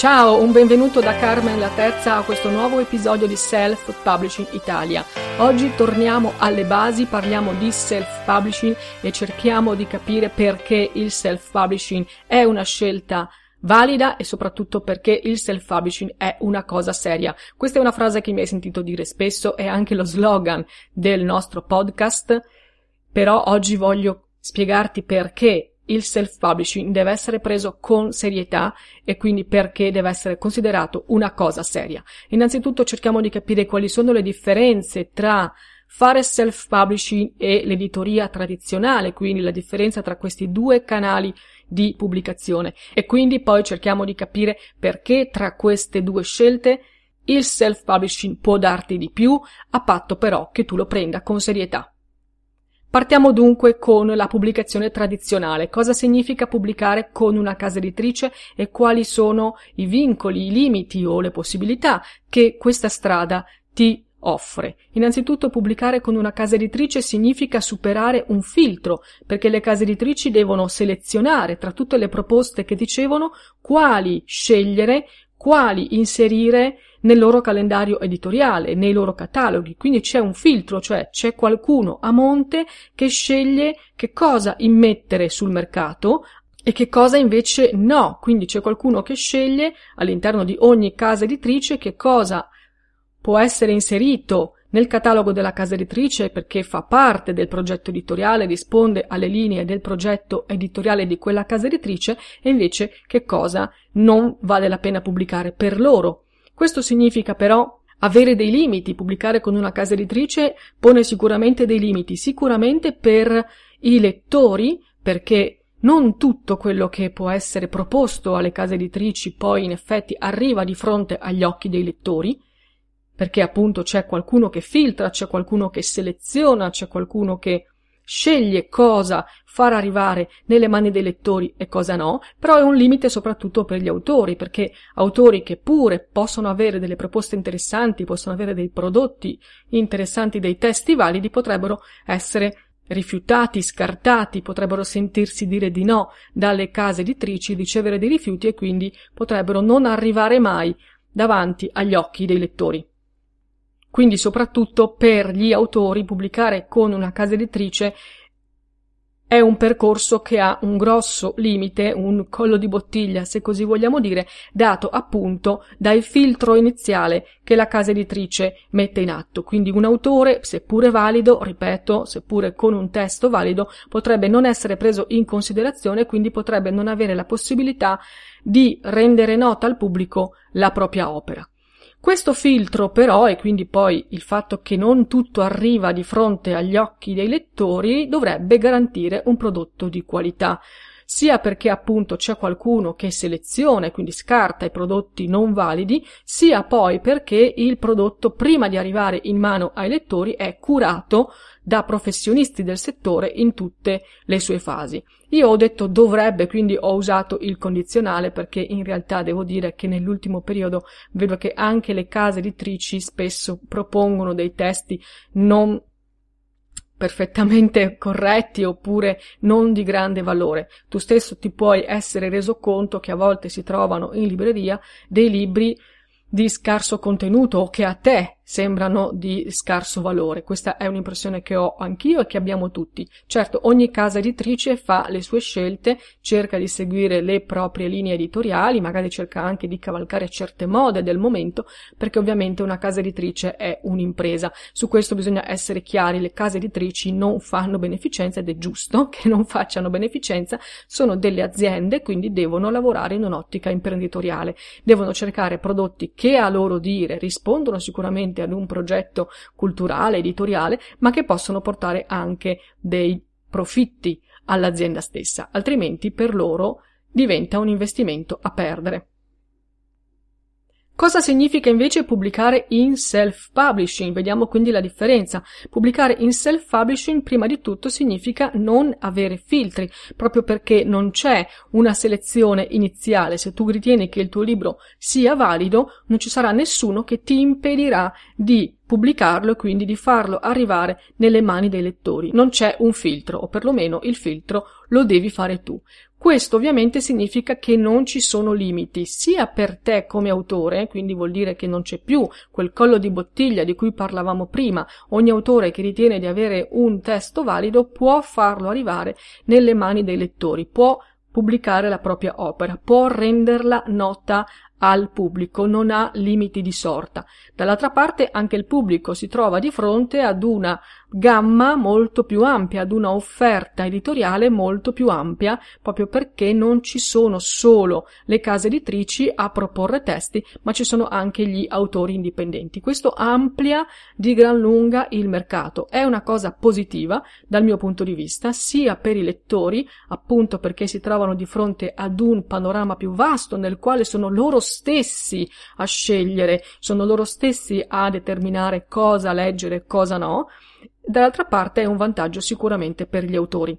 Ciao, un benvenuto da Carmen la Terza a questo nuovo episodio di Self Publishing Italia. Oggi torniamo alle basi, parliamo di self publishing e cerchiamo di capire perché il self publishing è una scelta valida e soprattutto perché il self publishing è una cosa seria. Questa è una frase che mi hai sentito dire spesso, è anche lo slogan del nostro podcast, però oggi voglio spiegarti perché il self-publishing deve essere preso con serietà e quindi perché deve essere considerato una cosa seria. Innanzitutto cerchiamo di capire quali sono le differenze tra fare self-publishing e l'editoria tradizionale, quindi la differenza tra questi due canali di pubblicazione e quindi poi cerchiamo di capire perché tra queste due scelte il self-publishing può darti di più, a patto però che tu lo prenda con serietà. Partiamo dunque con la pubblicazione tradizionale. Cosa significa pubblicare con una casa editrice e quali sono i vincoli, i limiti o le possibilità che questa strada ti offre. Innanzitutto pubblicare con una casa editrice significa superare un filtro, perché le case editrici devono selezionare tra tutte le proposte che dicevono quali scegliere, quali inserire nel loro calendario editoriale, nei loro cataloghi, quindi c'è un filtro, cioè c'è qualcuno a monte che sceglie che cosa immettere sul mercato e che cosa invece no, quindi c'è qualcuno che sceglie all'interno di ogni casa editrice che cosa può essere inserito nel catalogo della casa editrice perché fa parte del progetto editoriale, risponde alle linee del progetto editoriale di quella casa editrice e invece che cosa non vale la pena pubblicare per loro. Questo significa però avere dei limiti, pubblicare con una casa editrice pone sicuramente dei limiti, sicuramente per i lettori, perché non tutto quello che può essere proposto alle case editrici poi in effetti arriva di fronte agli occhi dei lettori, perché appunto c'è qualcuno che filtra, c'è qualcuno che seleziona, c'è qualcuno che sceglie cosa far arrivare nelle mani dei lettori e cosa no, però è un limite soprattutto per gli autori, perché autori che pure possono avere delle proposte interessanti, possono avere dei prodotti interessanti, dei testi validi, potrebbero essere rifiutati, scartati, potrebbero sentirsi dire di no dalle case editrici, ricevere dei rifiuti e quindi potrebbero non arrivare mai davanti agli occhi dei lettori. Quindi soprattutto per gli autori pubblicare con una casa editrice è un percorso che ha un grosso limite, un collo di bottiglia, se così vogliamo dire, dato appunto dal filtro iniziale che la casa editrice mette in atto. Quindi un autore, seppure valido, ripeto, seppure con un testo valido, potrebbe non essere preso in considerazione, quindi potrebbe non avere la possibilità di rendere nota al pubblico la propria opera. Questo filtro però, e quindi poi il fatto che non tutto arriva di fronte agli occhi dei lettori, dovrebbe garantire un prodotto di qualità sia perché appunto c'è qualcuno che seleziona e quindi scarta i prodotti non validi, sia poi perché il prodotto prima di arrivare in mano ai lettori è curato da professionisti del settore in tutte le sue fasi. Io ho detto dovrebbe, quindi ho usato il condizionale perché in realtà devo dire che nell'ultimo periodo vedo che anche le case editrici spesso propongono dei testi non perfettamente corretti oppure non di grande valore. Tu stesso ti puoi essere reso conto che a volte si trovano in libreria dei libri di scarso contenuto o che a te sembrano di scarso valore. Questa è un'impressione che ho anch'io e che abbiamo tutti. Certo, ogni casa editrice fa le sue scelte, cerca di seguire le proprie linee editoriali, magari cerca anche di cavalcare certe mode del momento, perché ovviamente una casa editrice è un'impresa. Su questo bisogna essere chiari, le case editrici non fanno beneficenza ed è giusto che non facciano beneficenza, sono delle aziende, quindi devono lavorare in un'ottica imprenditoriale, devono cercare prodotti che a loro dire rispondono sicuramente ad un progetto culturale, editoriale, ma che possono portare anche dei profitti all'azienda stessa, altrimenti per loro diventa un investimento a perdere. Cosa significa invece pubblicare in self-publishing? Vediamo quindi la differenza. Pubblicare in self-publishing prima di tutto significa non avere filtri, proprio perché non c'è una selezione iniziale. Se tu ritieni che il tuo libro sia valido, non ci sarà nessuno che ti impedirà di pubblicarlo e quindi di farlo arrivare nelle mani dei lettori. Non c'è un filtro, o perlomeno il filtro lo devi fare tu. Questo ovviamente significa che non ci sono limiti, sia per te come autore, quindi vuol dire che non c'è più quel collo di bottiglia di cui parlavamo prima, ogni autore che ritiene di avere un testo valido può farlo arrivare nelle mani dei lettori, può pubblicare la propria opera, può renderla nota al pubblico, non ha limiti di sorta. Dall'altra parte anche il pubblico si trova di fronte ad una gamma molto più ampia, ad una offerta editoriale molto più ampia, proprio perché non ci sono solo le case editrici a proporre testi, ma ci sono anche gli autori indipendenti. Questo amplia di gran lunga il mercato. È una cosa positiva dal mio punto di vista, sia per i lettori, appunto perché si trovano di fronte ad un panorama più vasto nel quale sono loro stessi a scegliere, sono loro stessi a determinare cosa leggere e cosa no, dall'altra parte è un vantaggio sicuramente per gli autori.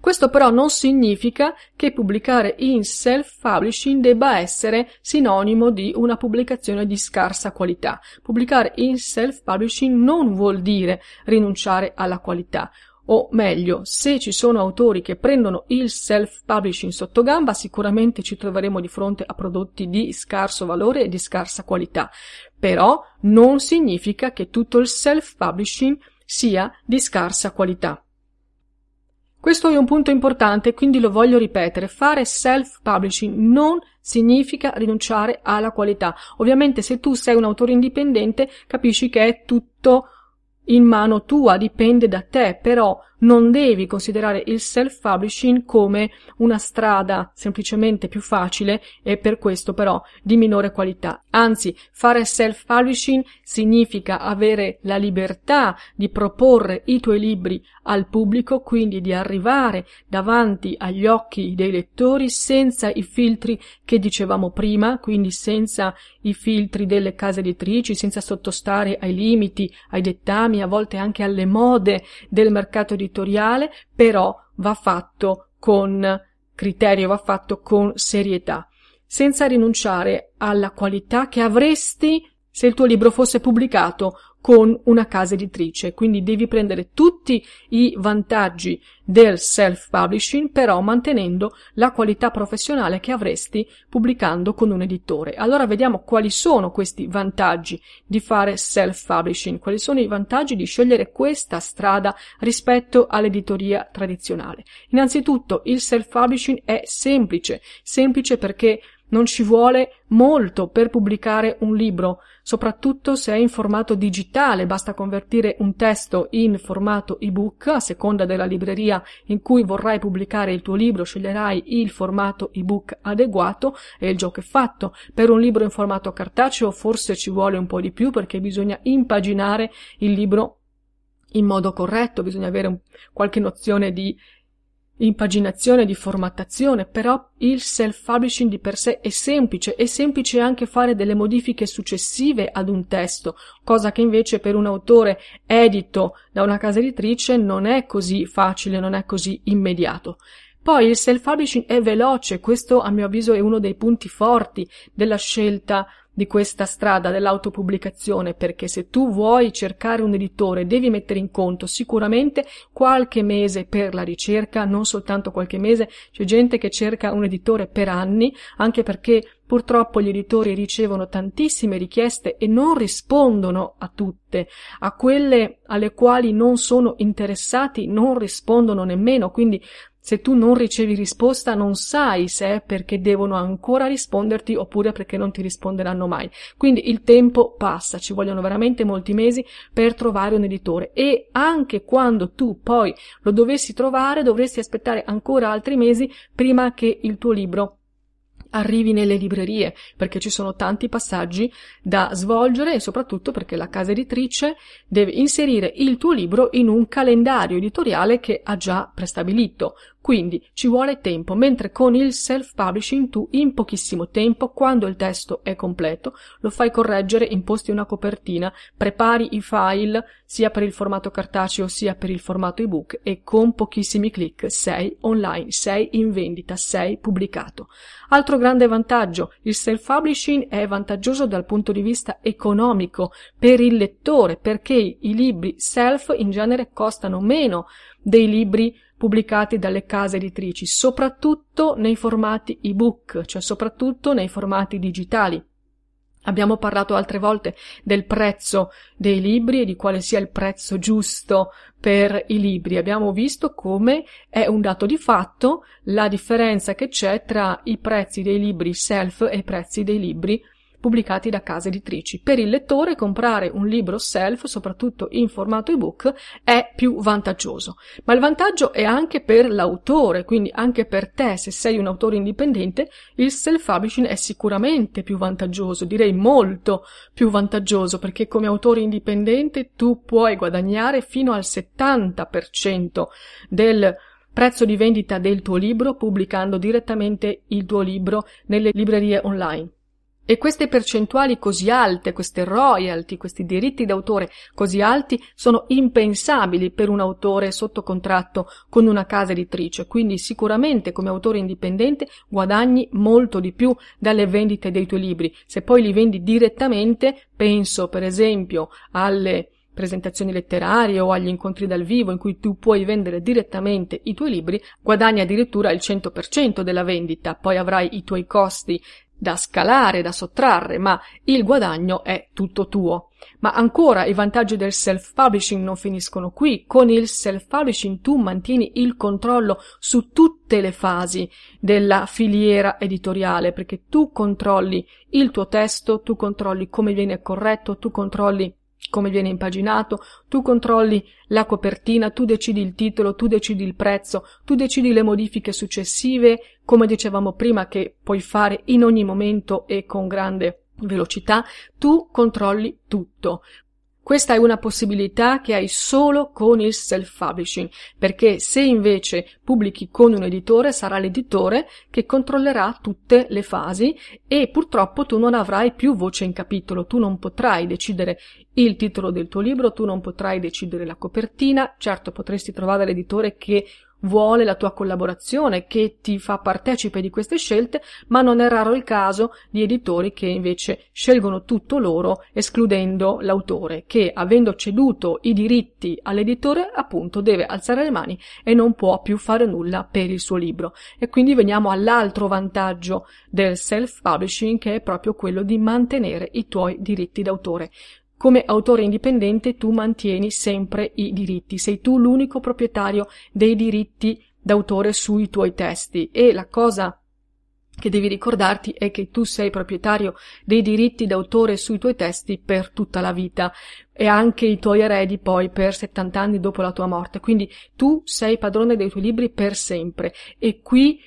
Questo però non significa che pubblicare in self-publishing debba essere sinonimo di una pubblicazione di scarsa qualità. Pubblicare in self-publishing non vuol dire rinunciare alla qualità. O meglio, se ci sono autori che prendono il self-publishing sotto gamba, sicuramente ci troveremo di fronte a prodotti di scarso valore e di scarsa qualità. Però non significa che tutto il self-publishing sia di scarsa qualità. Questo è un punto importante, quindi lo voglio ripetere. Fare self-publishing non significa rinunciare alla qualità. Ovviamente se tu sei un autore indipendente capisci che è tutto in mano tua, dipende da te, però non devi considerare il self-publishing come una strada semplicemente più facile e per questo però di minore qualità. Anzi, fare self-publishing significa avere la libertà di proporre i tuoi libri al pubblico, quindi di arrivare davanti agli occhi dei lettori senza i filtri che dicevamo prima, quindi senza i filtri delle case editrici, senza sottostare ai limiti, ai dettami, a volte anche alle mode del mercato editoriale editoriale, però va fatto con criterio, va fatto con serietà, senza rinunciare alla qualità che avresti se il tuo libro fosse pubblicato con una casa editrice, quindi devi prendere tutti i vantaggi del self-publishing, però mantenendo la qualità professionale che avresti pubblicando con un editore. Allora vediamo quali sono questi vantaggi di fare self-publishing, quali sono i vantaggi di scegliere questa strada rispetto all'editoria tradizionale. Innanzitutto il self-publishing è semplice, semplice perché non ci vuole molto per pubblicare un libro, soprattutto se è in formato digitale, basta convertire un testo in formato ebook, a seconda della libreria in cui vorrai pubblicare il tuo libro, sceglierai il formato ebook adeguato e il gioco è fatto. Per un libro in formato cartaceo forse ci vuole un po' di più perché bisogna impaginare il libro in modo corretto, bisogna avere qualche nozione di impaginazione, di formattazione, però il self-publishing di per sé è semplice, è semplice anche fare delle modifiche successive ad un testo, cosa che invece per un autore edito da una casa editrice non è così facile, non è così immediato. Poi il self-publishing è veloce, questo a mio avviso è uno dei punti forti della scelta di questa strada dell'autopubblicazione perché se tu vuoi cercare un editore devi mettere in conto sicuramente qualche mese per la ricerca, non soltanto qualche mese, c'è gente che cerca un editore per anni, anche perché Purtroppo gli editori ricevono tantissime richieste e non rispondono a tutte. A quelle alle quali non sono interessati non rispondono nemmeno, quindi se tu non ricevi risposta non sai se è perché devono ancora risponderti oppure perché non ti risponderanno mai. Quindi il tempo passa, ci vogliono veramente molti mesi per trovare un editore e anche quando tu poi lo dovessi trovare dovresti aspettare ancora altri mesi prima che il tuo libro arrivi nelle librerie, perché ci sono tanti passaggi da svolgere e soprattutto perché la casa editrice deve inserire il tuo libro in un calendario editoriale che ha già prestabilito. Quindi ci vuole tempo, mentre con il self-publishing tu in pochissimo tempo, quando il testo è completo, lo fai correggere, imposti una copertina, prepari i file sia per il formato cartaceo sia per il formato ebook e con pochissimi clic sei online, sei in vendita, sei pubblicato. Altro grande vantaggio, il self-publishing è vantaggioso dal punto di vista economico per il lettore perché i libri self in genere costano meno dei libri pubblicati dalle case editrici, soprattutto nei formati ebook, cioè soprattutto nei formati digitali. Abbiamo parlato altre volte del prezzo dei libri e di quale sia il prezzo giusto per i libri. Abbiamo visto come è un dato di fatto la differenza che c'è tra i prezzi dei libri self e i prezzi dei libri pubblicati da case editrici. Per il lettore comprare un libro self, soprattutto in formato ebook, è più vantaggioso. Ma il vantaggio è anche per l'autore, quindi anche per te, se sei un autore indipendente, il self-publishing è sicuramente più vantaggioso, direi molto più vantaggioso, perché come autore indipendente tu puoi guadagnare fino al 70% del prezzo di vendita del tuo libro pubblicando direttamente il tuo libro nelle librerie online. E queste percentuali così alte, queste royalty, questi diritti d'autore così alti sono impensabili per un autore sotto contratto con una casa editrice, quindi sicuramente come autore indipendente guadagni molto di più dalle vendite dei tuoi libri. Se poi li vendi direttamente, penso per esempio alle presentazioni letterarie o agli incontri dal vivo in cui tu puoi vendere direttamente i tuoi libri, guadagni addirittura il 100% della vendita, poi avrai i tuoi costi da scalare, da sottrarre, ma il guadagno è tutto tuo. Ma ancora i vantaggi del self-publishing non finiscono qui. Con il self-publishing tu mantieni il controllo su tutte le fasi della filiera editoriale, perché tu controlli il tuo testo, tu controlli come viene corretto, tu controlli come viene impaginato, tu controlli la copertina, tu decidi il titolo, tu decidi il prezzo, tu decidi le modifiche successive, come dicevamo prima che puoi fare in ogni momento e con grande velocità, tu controlli tutto. Questa è una possibilità che hai solo con il self-publishing, perché se invece pubblichi con un editore sarà l'editore che controllerà tutte le fasi e purtroppo tu non avrai più voce in capitolo, tu non potrai decidere il titolo del tuo libro, tu non potrai decidere la copertina, certo potresti trovare l'editore che vuole la tua collaborazione, che ti fa partecipe di queste scelte, ma non è raro il caso di editori che invece scelgono tutto loro, escludendo l'autore, che avendo ceduto i diritti all'editore, appunto deve alzare le mani e non può più fare nulla per il suo libro. E quindi veniamo all'altro vantaggio del self-publishing, che è proprio quello di mantenere i tuoi diritti d'autore. Come autore indipendente tu mantieni sempre i diritti, sei tu l'unico proprietario dei diritti d'autore sui tuoi testi e la cosa che devi ricordarti è che tu sei proprietario dei diritti d'autore sui tuoi testi per tutta la vita e anche i tuoi eredi poi per 70 anni dopo la tua morte. Quindi tu sei padrone dei tuoi libri per sempre e qui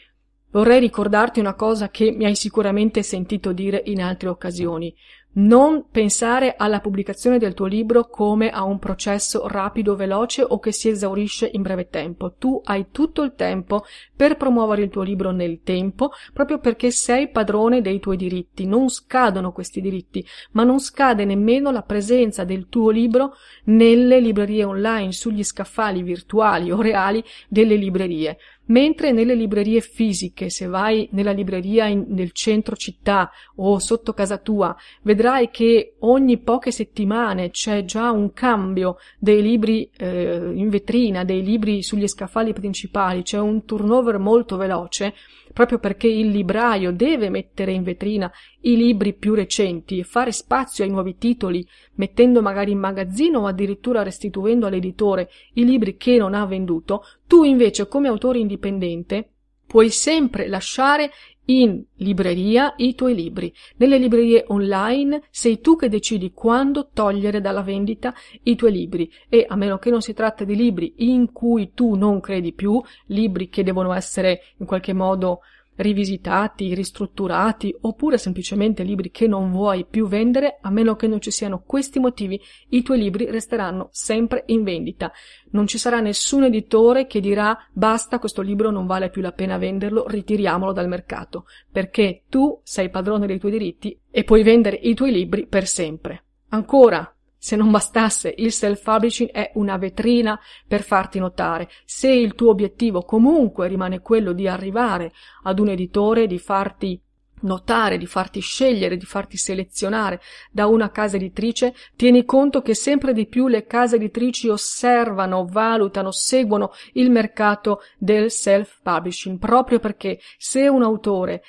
vorrei ricordarti una cosa che mi hai sicuramente sentito dire in altre occasioni. Non pensare alla pubblicazione del tuo libro come a un processo rapido, veloce o che si esaurisce in breve tempo. Tu hai tutto il tempo per promuovere il tuo libro nel tempo, proprio perché sei padrone dei tuoi diritti. Non scadono questi diritti, ma non scade nemmeno la presenza del tuo libro nelle librerie online, sugli scaffali virtuali o reali delle librerie. Mentre nelle librerie fisiche, se vai nella libreria in, nel centro città o sotto casa tua, vedrai che ogni poche settimane c'è già un cambio dei libri eh, in vetrina, dei libri sugli scaffali principali, c'è un turnover molto veloce, proprio perché il libraio deve mettere in vetrina i libri più recenti e fare spazio ai nuovi titoli, mettendo magari in magazzino o addirittura restituendo all'editore i libri che non ha venduto, tu invece come autore indipendente puoi sempre lasciare in libreria i tuoi libri. Nelle librerie online sei tu che decidi quando togliere dalla vendita i tuoi libri e a meno che non si tratta di libri in cui tu non credi più, libri che devono essere in qualche modo rivisitati, ristrutturati oppure semplicemente libri che non vuoi più vendere, a meno che non ci siano questi motivi, i tuoi libri resteranno sempre in vendita. Non ci sarà nessun editore che dirà basta, questo libro non vale più la pena venderlo, ritiriamolo dal mercato, perché tu sei padrone dei tuoi diritti e puoi vendere i tuoi libri per sempre. Ancora, se non bastasse, il self-publishing è una vetrina per farti notare. Se il tuo obiettivo comunque rimane quello di arrivare ad un editore, di farti notare, di farti scegliere, di farti selezionare da una casa editrice, tieni conto che sempre di più le case editrici osservano, valutano, seguono il mercato del self-publishing, proprio perché se un autore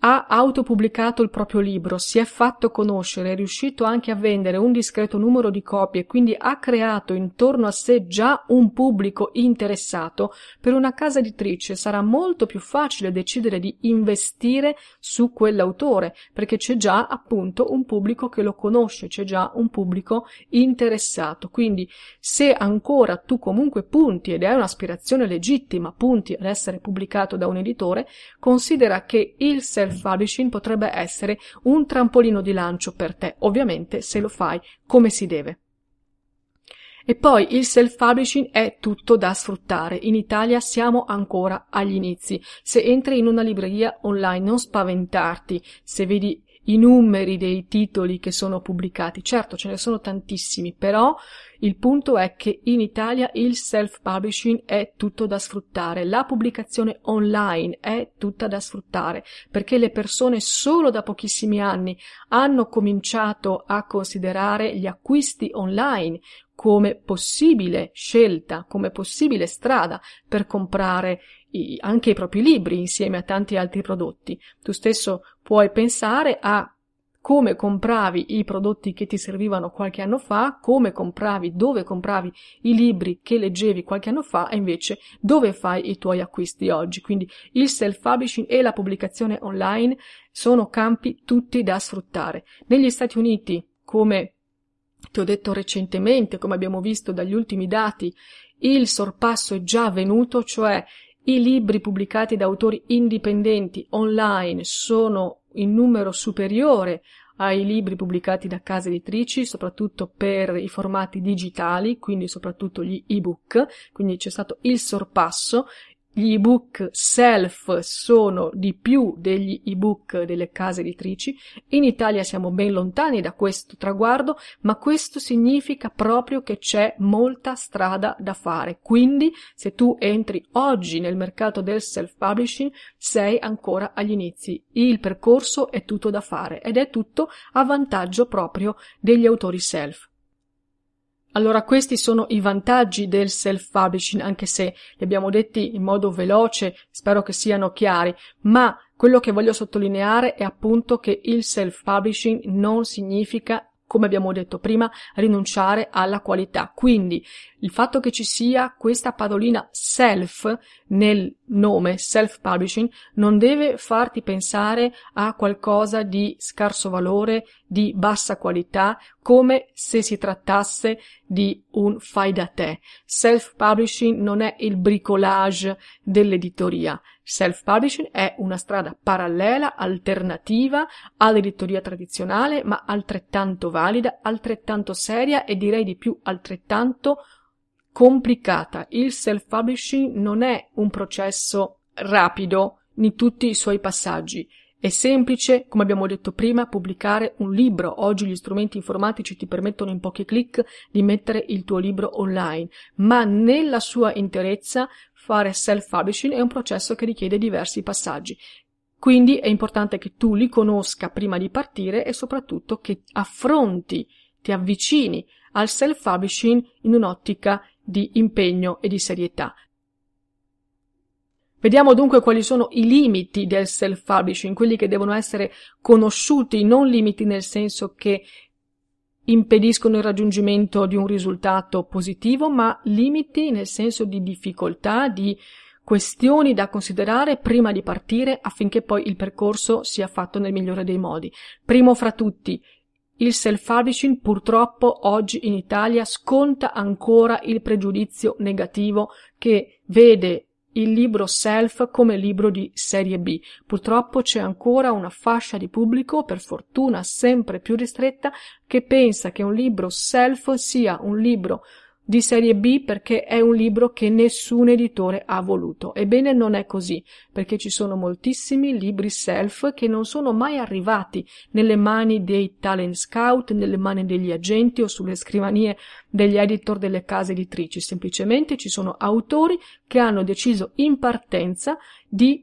ha autopubblicato il proprio libro, si è fatto conoscere, è riuscito anche a vendere un discreto numero di copie, quindi ha creato intorno a sé già un pubblico interessato, per una casa editrice sarà molto più facile decidere di investire su quell'autore, perché c'è già appunto un pubblico che lo conosce, c'è già un pubblico interessato. Quindi se ancora tu comunque punti, ed è un'aspirazione legittima, punti ad essere pubblicato da un editore, considera che il self self-publishing potrebbe essere un trampolino di lancio per te, ovviamente se lo fai come si deve. E poi il self-publishing è tutto da sfruttare. In Italia siamo ancora agli inizi. Se entri in una libreria online non spaventarti se vedi i numeri dei titoli che sono pubblicati. Certo, ce ne sono tantissimi, però il punto è che in Italia il self-publishing è tutto da sfruttare, la pubblicazione online è tutta da sfruttare, perché le persone solo da pochissimi anni hanno cominciato a considerare gli acquisti online come possibile scelta, come possibile strada per comprare i, anche i propri libri insieme a tanti altri prodotti. Tu stesso puoi pensare a come compravi i prodotti che ti servivano qualche anno fa, come compravi, dove compravi i libri che leggevi qualche anno fa e invece dove fai i tuoi acquisti oggi. Quindi il self-publishing e la pubblicazione online sono campi tutti da sfruttare. Negli Stati Uniti, come ti ho detto recentemente, come abbiamo visto dagli ultimi dati, il sorpasso è già avvenuto, cioè i libri pubblicati da autori indipendenti online sono in numero superiore ai libri pubblicati da case editrici, soprattutto per i formati digitali, quindi soprattutto gli ebook, quindi c'è stato il sorpasso gli ebook self sono di più degli ebook delle case editrici. In Italia siamo ben lontani da questo traguardo, ma questo significa proprio che c'è molta strada da fare. Quindi, se tu entri oggi nel mercato del self-publishing, sei ancora agli inizi. Il percorso è tutto da fare ed è tutto a vantaggio proprio degli autori self. Allora questi sono i vantaggi del self-publishing, anche se li abbiamo detti in modo veloce, spero che siano chiari, ma quello che voglio sottolineare è appunto che il self-publishing non significa come abbiamo detto prima, rinunciare alla qualità. Quindi il fatto che ci sia questa padolina self nel nome self-publishing non deve farti pensare a qualcosa di scarso valore, di bassa qualità, come se si trattasse di un fai da te. Self-publishing non è il bricolage dell'editoria. Self-publishing è una strada parallela, alternativa all'editoria tradizionale, ma altrettanto valida, altrettanto seria e direi di più altrettanto complicata. Il self-publishing non è un processo rapido in tutti i suoi passaggi. È semplice, come abbiamo detto prima, pubblicare un libro. Oggi gli strumenti informatici ti permettono in pochi clic di mettere il tuo libro online, ma nella sua interezza fare self-publishing è un processo che richiede diversi passaggi. Quindi è importante che tu li conosca prima di partire e soprattutto che affronti, ti avvicini al self-publishing in un'ottica di impegno e di serietà. Vediamo dunque quali sono i limiti del self-publishing, quelli che devono essere conosciuti, non limiti nel senso che impediscono il raggiungimento di un risultato positivo, ma limiti nel senso di difficoltà, di questioni da considerare prima di partire affinché poi il percorso sia fatto nel migliore dei modi. Primo fra tutti, il self-publishing purtroppo oggi in Italia sconta ancora il pregiudizio negativo che vede il libro self come libro di serie B. Purtroppo c'è ancora una fascia di pubblico, per fortuna sempre più ristretta, che pensa che un libro self sia un libro di serie B perché è un libro che nessun editore ha voluto. Ebbene non è così, perché ci sono moltissimi libri self che non sono mai arrivati nelle mani dei talent scout, nelle mani degli agenti o sulle scrivanie degli editor delle case editrici. Semplicemente ci sono autori che hanno deciso in partenza di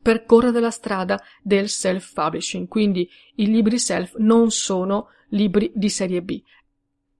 percorrere la strada del self-publishing, quindi i libri self non sono libri di serie B.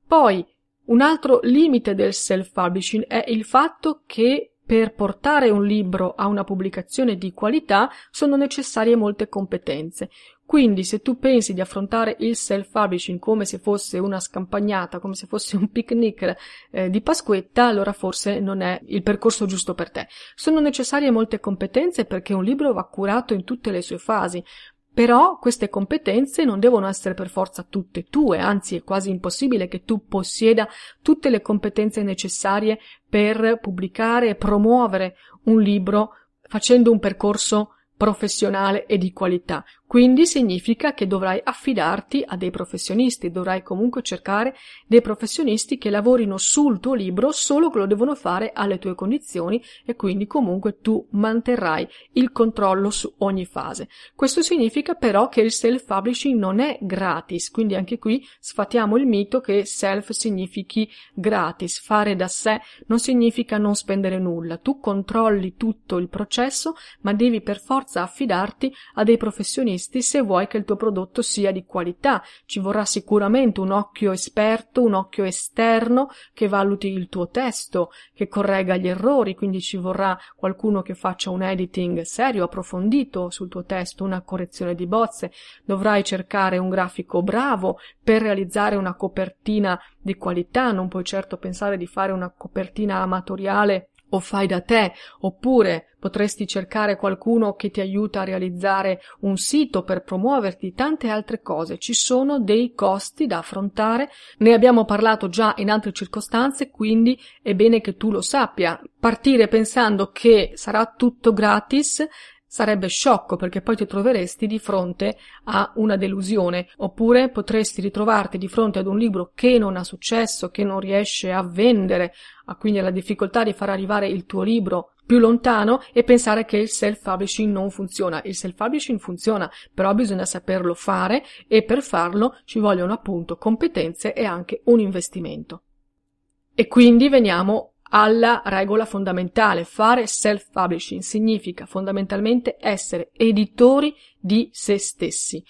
Poi un altro limite del self-publishing è il fatto che per portare un libro a una pubblicazione di qualità sono necessarie molte competenze. Quindi se tu pensi di affrontare il self-publishing come se fosse una scampagnata, come se fosse un picnic eh, di Pasquetta, allora forse non è il percorso giusto per te. Sono necessarie molte competenze perché un libro va curato in tutte le sue fasi. Però queste competenze non devono essere per forza tutte tue, anzi è quasi impossibile che tu possieda tutte le competenze necessarie per pubblicare e promuovere un libro facendo un percorso professionale e di qualità. Quindi significa che dovrai affidarti a dei professionisti, dovrai comunque cercare dei professionisti che lavorino sul tuo libro solo che lo devono fare alle tue condizioni e quindi comunque tu manterrai il controllo su ogni fase. Questo significa però che il self-publishing non è gratis, quindi anche qui sfatiamo il mito che self significhi gratis, fare da sé non significa non spendere nulla, tu controlli tutto il processo ma devi per forza affidarti a dei professionisti acquisti se vuoi che il tuo prodotto sia di qualità. Ci vorrà sicuramente un occhio esperto, un occhio esterno che valuti il tuo testo, che corregga gli errori, quindi ci vorrà qualcuno che faccia un editing serio, approfondito sul tuo testo, una correzione di bozze. Dovrai cercare un grafico bravo per realizzare una copertina di qualità, non puoi certo pensare di fare una copertina amatoriale o fai da te, oppure potresti cercare qualcuno che ti aiuta a realizzare un sito per promuoverti, tante altre cose. Ci sono dei costi da affrontare, ne abbiamo parlato già in altre circostanze, quindi è bene che tu lo sappia. Partire pensando che sarà tutto gratis sarebbe sciocco perché poi ti troveresti di fronte a una delusione, oppure potresti ritrovarti di fronte ad un libro che non ha successo, che non riesce a vendere, ha quindi la difficoltà di far arrivare il tuo libro più lontano e pensare che il self-publishing non funziona. Il self-publishing funziona, però bisogna saperlo fare e per farlo ci vogliono appunto competenze e anche un investimento. E quindi veniamo alla regola fondamentale. Fare self-publishing significa fondamentalmente essere editori di se stessi.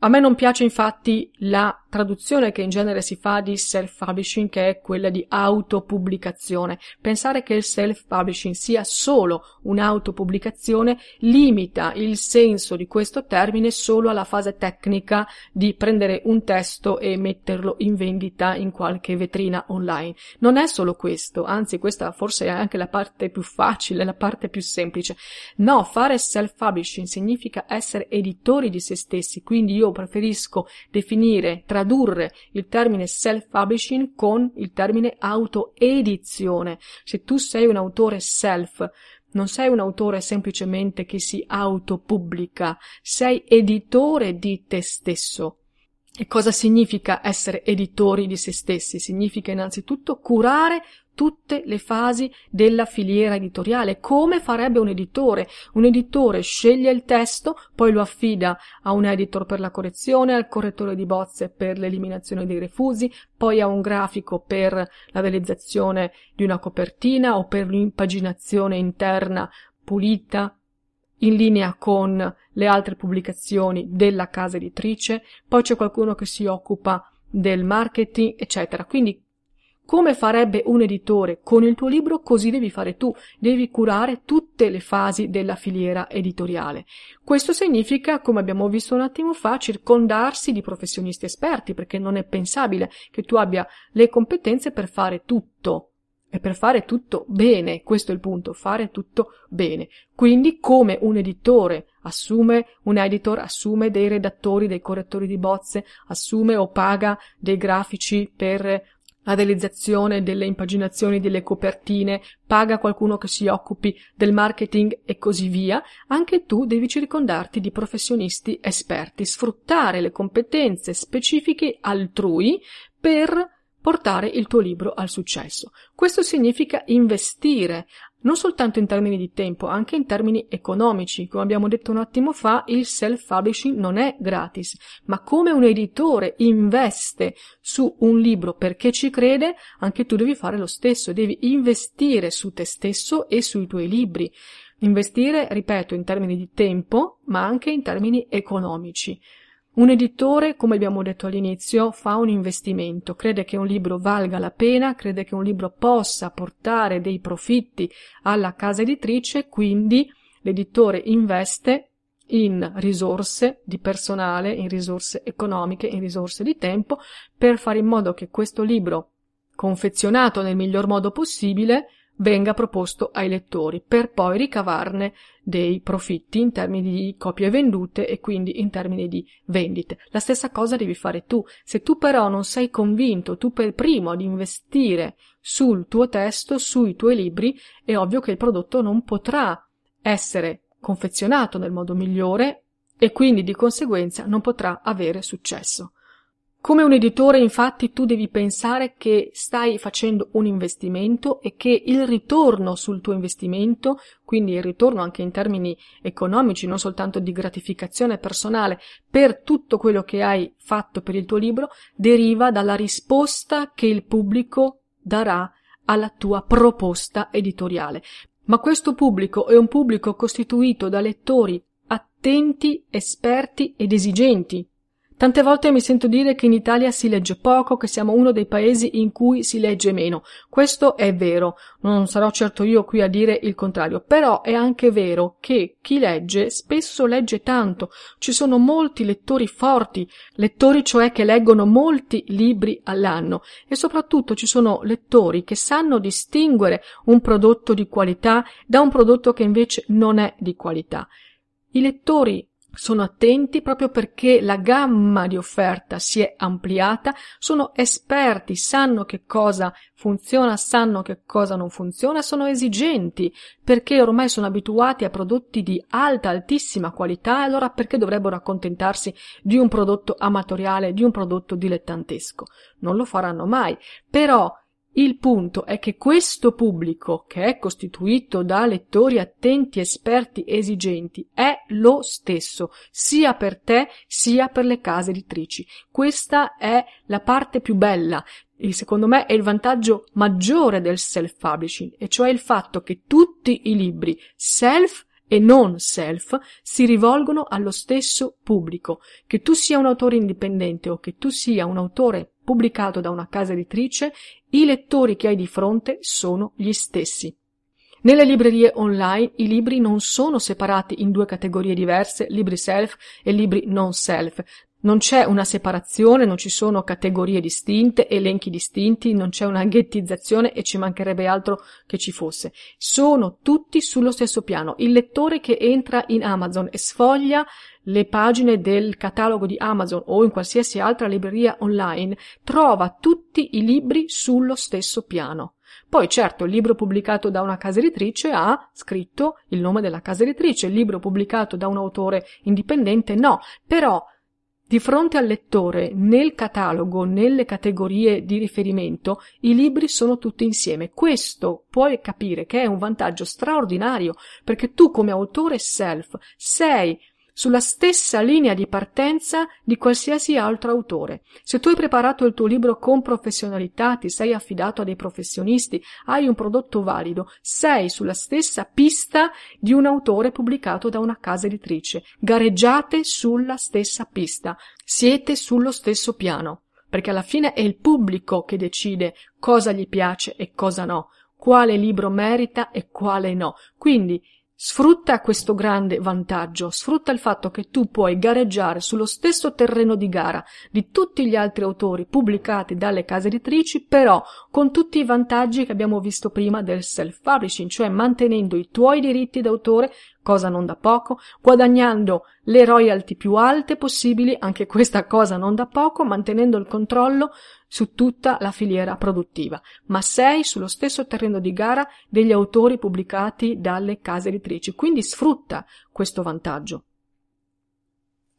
A me non piace infatti la traduzione che in genere si fa di self-publishing che è quella di autopubblicazione. Pensare che il self-publishing sia solo un'autopubblicazione limita il senso di questo termine solo alla fase tecnica di prendere un testo e metterlo in vendita in qualche vetrina online. Non è solo questo, anzi questa forse è anche la parte più facile, la parte più semplice. No, fare self-publishing significa essere editori di se stessi, quindi io preferisco definire tra tradurre il termine self-publishing con il termine autoedizione. Se tu sei un autore self, non sei un autore semplicemente che si autopubblica, sei editore di te stesso. E cosa significa essere editori di se stessi? Significa innanzitutto curare tutte le fasi della filiera editoriale, come farebbe un editore. Un editore sceglie il testo, poi lo affida a un editor per la correzione, al correttore di bozze per l'eliminazione dei refusi, poi a un grafico per la realizzazione di una copertina o per l'impaginazione interna pulita in linea con le altre pubblicazioni della casa editrice, poi c'è qualcuno che si occupa del marketing, eccetera. Quindi come farebbe un editore con il tuo libro, così devi fare tu, devi curare tutte le fasi della filiera editoriale. Questo significa, come abbiamo visto un attimo fa, circondarsi di professionisti esperti, perché non è pensabile che tu abbia le competenze per fare tutto. E per fare tutto bene, questo è il punto, fare tutto bene. Quindi come un editore assume, un editor assume dei redattori, dei correttori di bozze, assume o paga dei grafici per la realizzazione delle impaginazioni delle copertine, paga qualcuno che si occupi del marketing e così via, anche tu devi circondarti di professionisti esperti, sfruttare le competenze specifiche altrui per portare il tuo libro al successo. Questo significa investire, non soltanto in termini di tempo, anche in termini economici. Come abbiamo detto un attimo fa, il self-publishing non è gratis, ma come un editore investe su un libro perché ci crede, anche tu devi fare lo stesso, devi investire su te stesso e sui tuoi libri. Investire, ripeto, in termini di tempo, ma anche in termini economici. Un editore, come abbiamo detto all'inizio, fa un investimento, crede che un libro valga la pena, crede che un libro possa portare dei profitti alla casa editrice, quindi l'editore investe in risorse di personale, in risorse economiche, in risorse di tempo, per fare in modo che questo libro, confezionato nel miglior modo possibile, venga proposto ai lettori per poi ricavarne dei profitti in termini di copie vendute e quindi in termini di vendite. La stessa cosa devi fare tu. Se tu però non sei convinto, tu per primo ad investire sul tuo testo, sui tuoi libri, è ovvio che il prodotto non potrà essere confezionato nel modo migliore e quindi di conseguenza non potrà avere successo. Come un editore, infatti, tu devi pensare che stai facendo un investimento e che il ritorno sul tuo investimento, quindi il ritorno anche in termini economici, non soltanto di gratificazione personale, per tutto quello che hai fatto per il tuo libro, deriva dalla risposta che il pubblico darà alla tua proposta editoriale. Ma questo pubblico è un pubblico costituito da lettori attenti, esperti ed esigenti, Tante volte mi sento dire che in Italia si legge poco, che siamo uno dei paesi in cui si legge meno. Questo è vero, non sarò certo io qui a dire il contrario, però è anche vero che chi legge spesso legge tanto. Ci sono molti lettori forti, lettori cioè che leggono molti libri all'anno e soprattutto ci sono lettori che sanno distinguere un prodotto di qualità da un prodotto che invece non è di qualità. I lettori sono attenti proprio perché la gamma di offerta si è ampliata, sono esperti, sanno che cosa funziona, sanno che cosa non funziona, sono esigenti perché ormai sono abituati a prodotti di alta, altissima qualità, allora perché dovrebbero accontentarsi di un prodotto amatoriale, di un prodotto dilettantesco? Non lo faranno mai. Però il punto è che questo pubblico, che è costituito da lettori attenti, esperti, esigenti, è lo stesso, sia per te sia per le case editrici. Questa è la parte più bella, e secondo me è il vantaggio maggiore del self-publishing, e cioè il fatto che tutti i libri self e non self si rivolgono allo stesso pubblico. Che tu sia un autore indipendente o che tu sia un autore pubblicato da una casa editrice, i lettori che hai di fronte sono gli stessi. Nelle librerie online i libri non sono separati in due categorie diverse, libri self e libri non self. Non c'è una separazione, non ci sono categorie distinte, elenchi distinti, non c'è una ghettizzazione e ci mancherebbe altro che ci fosse. Sono tutti sullo stesso piano. Il lettore che entra in Amazon e sfoglia le pagine del catalogo di Amazon o in qualsiasi altra libreria online trova tutti i libri sullo stesso piano. Poi certo il libro pubblicato da una casa editrice ha scritto il nome della casa editrice, il libro pubblicato da un autore indipendente no, però Di fronte al lettore, nel catalogo, nelle categorie di riferimento, i libri sono tutti insieme. Questo puoi capire che è un vantaggio straordinario, perché tu come autore self sei sulla stessa linea di partenza di qualsiasi altro autore. Se tu hai preparato il tuo libro con professionalità, ti sei affidato a dei professionisti, hai un prodotto valido, sei sulla stessa pista di un autore pubblicato da una casa editrice. Gareggiate sulla stessa pista. Siete sullo stesso piano. Perché alla fine è il pubblico che decide cosa gli piace e cosa no, quale libro merita e quale no. Quindi Sfrutta questo grande vantaggio, sfrutta il fatto che tu puoi gareggiare sullo stesso terreno di gara di tutti gli altri autori pubblicati dalle case editrici, però con tutti i vantaggi che abbiamo visto prima del self-publishing, cioè mantenendo i tuoi diritti d'autore cosa non da poco, guadagnando le royalty più alte possibili, anche questa cosa non da poco, mantenendo il controllo su tutta la filiera produttiva, ma sei sullo stesso terreno di gara degli autori pubblicati dalle case editrici, quindi sfrutta questo vantaggio.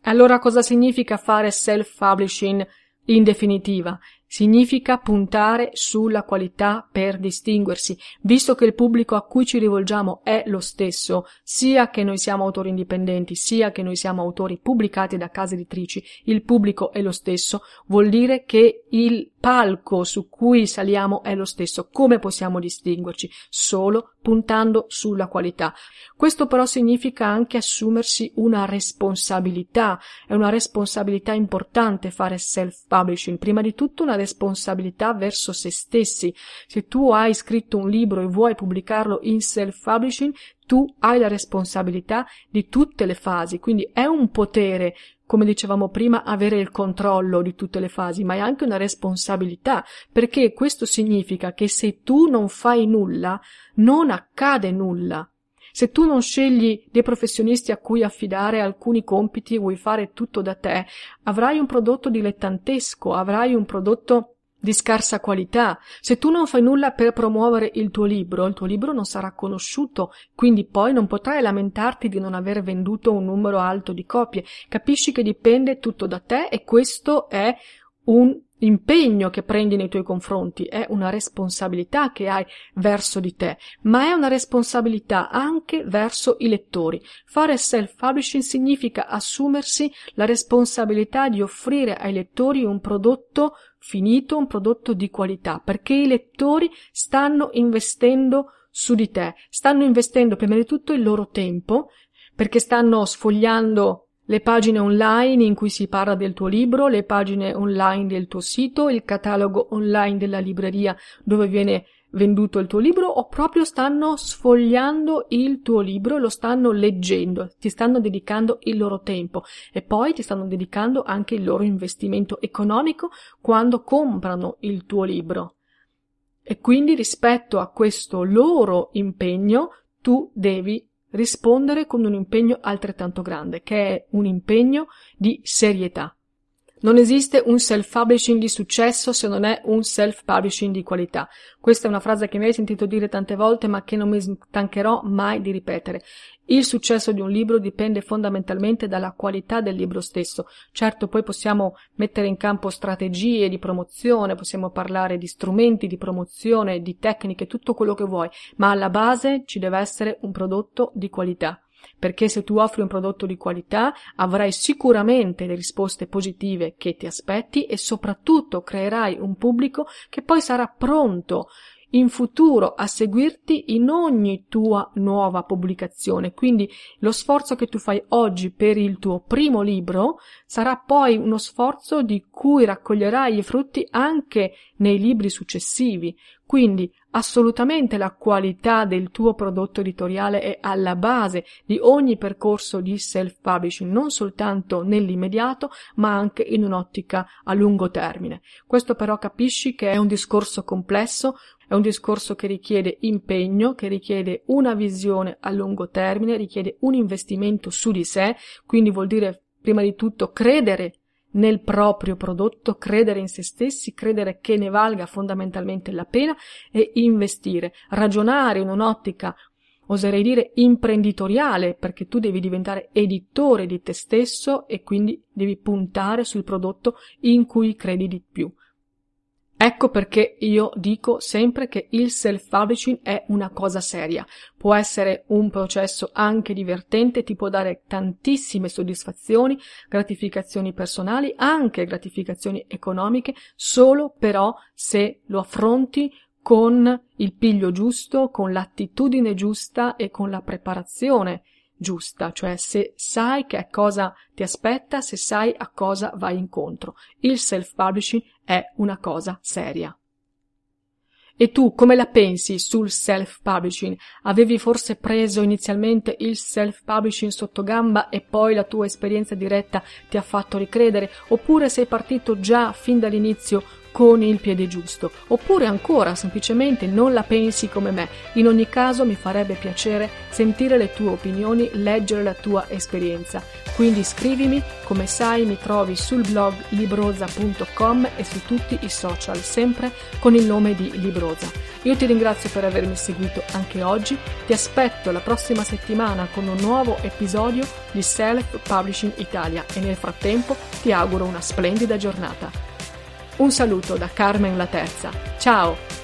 Allora cosa significa fare self-publishing in definitiva? Significa puntare sulla qualità per distinguersi, visto che il pubblico a cui ci rivolgiamo è lo stesso, sia che noi siamo autori indipendenti, sia che noi siamo autori pubblicati da case editrici, il pubblico è lo stesso, vuol dire che il palco su cui saliamo è lo stesso. Come possiamo distinguerci? Solo puntando sulla qualità. Questo però significa anche assumersi una responsabilità. È una responsabilità importante fare self-publishing. Prima di tutto una responsabilità verso se stessi. Se tu hai scritto un libro e vuoi pubblicarlo in self-publishing, tu hai la responsabilità di tutte le fasi, quindi è un potere come dicevamo prima, avere il controllo di tutte le fasi, ma è anche una responsabilità, perché questo significa che se tu non fai nulla, non accade nulla. Se tu non scegli dei professionisti a cui affidare alcuni compiti vuoi fare tutto da te, avrai un prodotto dilettantesco, avrai un prodotto di scarsa qualità. Se tu non fai nulla per promuovere il tuo libro, il tuo libro non sarà conosciuto, quindi poi non potrai lamentarti di non aver venduto un numero alto di copie. Capisci che dipende tutto da te e questo è un impegno che prendi nei tuoi confronti, è una responsabilità che hai verso di te, ma è una responsabilità anche verso i lettori. Fare self-publishing significa assumersi la responsabilità di offrire ai lettori un prodotto finito, un prodotto di qualità, perché i lettori stanno investendo su di te, stanno investendo prima di tutto il loro tempo, perché stanno sfogliando le pagine online in cui si parla del tuo libro, le pagine online del tuo sito, il catalogo online della libreria dove viene venduto il tuo libro o proprio stanno sfogliando il tuo libro e lo stanno leggendo, ti stanno dedicando il loro tempo e poi ti stanno dedicando anche il loro investimento economico quando comprano il tuo libro. E quindi rispetto a questo loro impegno tu devi rispondere con un impegno altrettanto grande, che è un impegno di serietà. Non esiste un self-publishing di successo se non è un self-publishing di qualità. Questa è una frase che mi hai sentito dire tante volte ma che non mi stancherò mai di ripetere. Il successo di un libro dipende fondamentalmente dalla qualità del libro stesso. Certo, poi possiamo mettere in campo strategie di promozione, possiamo parlare di strumenti di promozione, di tecniche, tutto quello che vuoi, ma alla base ci deve essere un prodotto di qualità perché se tu offri un prodotto di qualità avrai sicuramente le risposte positive che ti aspetti e soprattutto creerai un pubblico che poi sarà pronto in futuro a seguirti in ogni tua nuova pubblicazione. Quindi lo sforzo che tu fai oggi per il tuo primo libro sarà poi uno sforzo di cui raccoglierai i frutti anche nei libri successivi. Quindi assolutamente la qualità del tuo prodotto editoriale è alla base di ogni percorso di self-publishing, non soltanto nell'immediato, ma anche in un'ottica a lungo termine. Questo però capisci che è un discorso complesso, è un discorso che richiede impegno, che richiede una visione a lungo termine, richiede un investimento su di sé, quindi vuol dire prima di tutto credere nel proprio prodotto, credere in se stessi, credere che ne valga fondamentalmente la pena e investire, ragionare in un'ottica oserei dire imprenditoriale, perché tu devi diventare editore di te stesso e quindi devi puntare sul prodotto in cui credi di più. Ecco perché io dico sempre che il self-publishing è una cosa seria. Può essere un processo anche divertente, ti può dare tantissime soddisfazioni, gratificazioni personali, anche gratificazioni economiche, solo però se lo affronti con il piglio giusto, con l'attitudine giusta e con la preparazione giusta, cioè se sai che cosa ti aspetta, se sai a cosa vai incontro. Il self-publishing è una cosa seria. E tu come la pensi sul self-publishing? Avevi forse preso inizialmente il self-publishing sotto gamba e poi la tua esperienza diretta ti ha fatto ricredere? Oppure sei partito già fin dall'inizio con il piede giusto, oppure ancora semplicemente non la pensi come me. In ogni caso mi farebbe piacere sentire le tue opinioni, leggere la tua esperienza. Quindi scrivimi, come sai mi trovi sul blog libroza.com e su tutti i social, sempre con il nome di Libroza. Io ti ringrazio per avermi seguito anche oggi, ti aspetto la prossima settimana con un nuovo episodio di Self Publishing Italia e nel frattempo ti auguro una splendida giornata. Un saluto da Carmen la Terza. Ciao!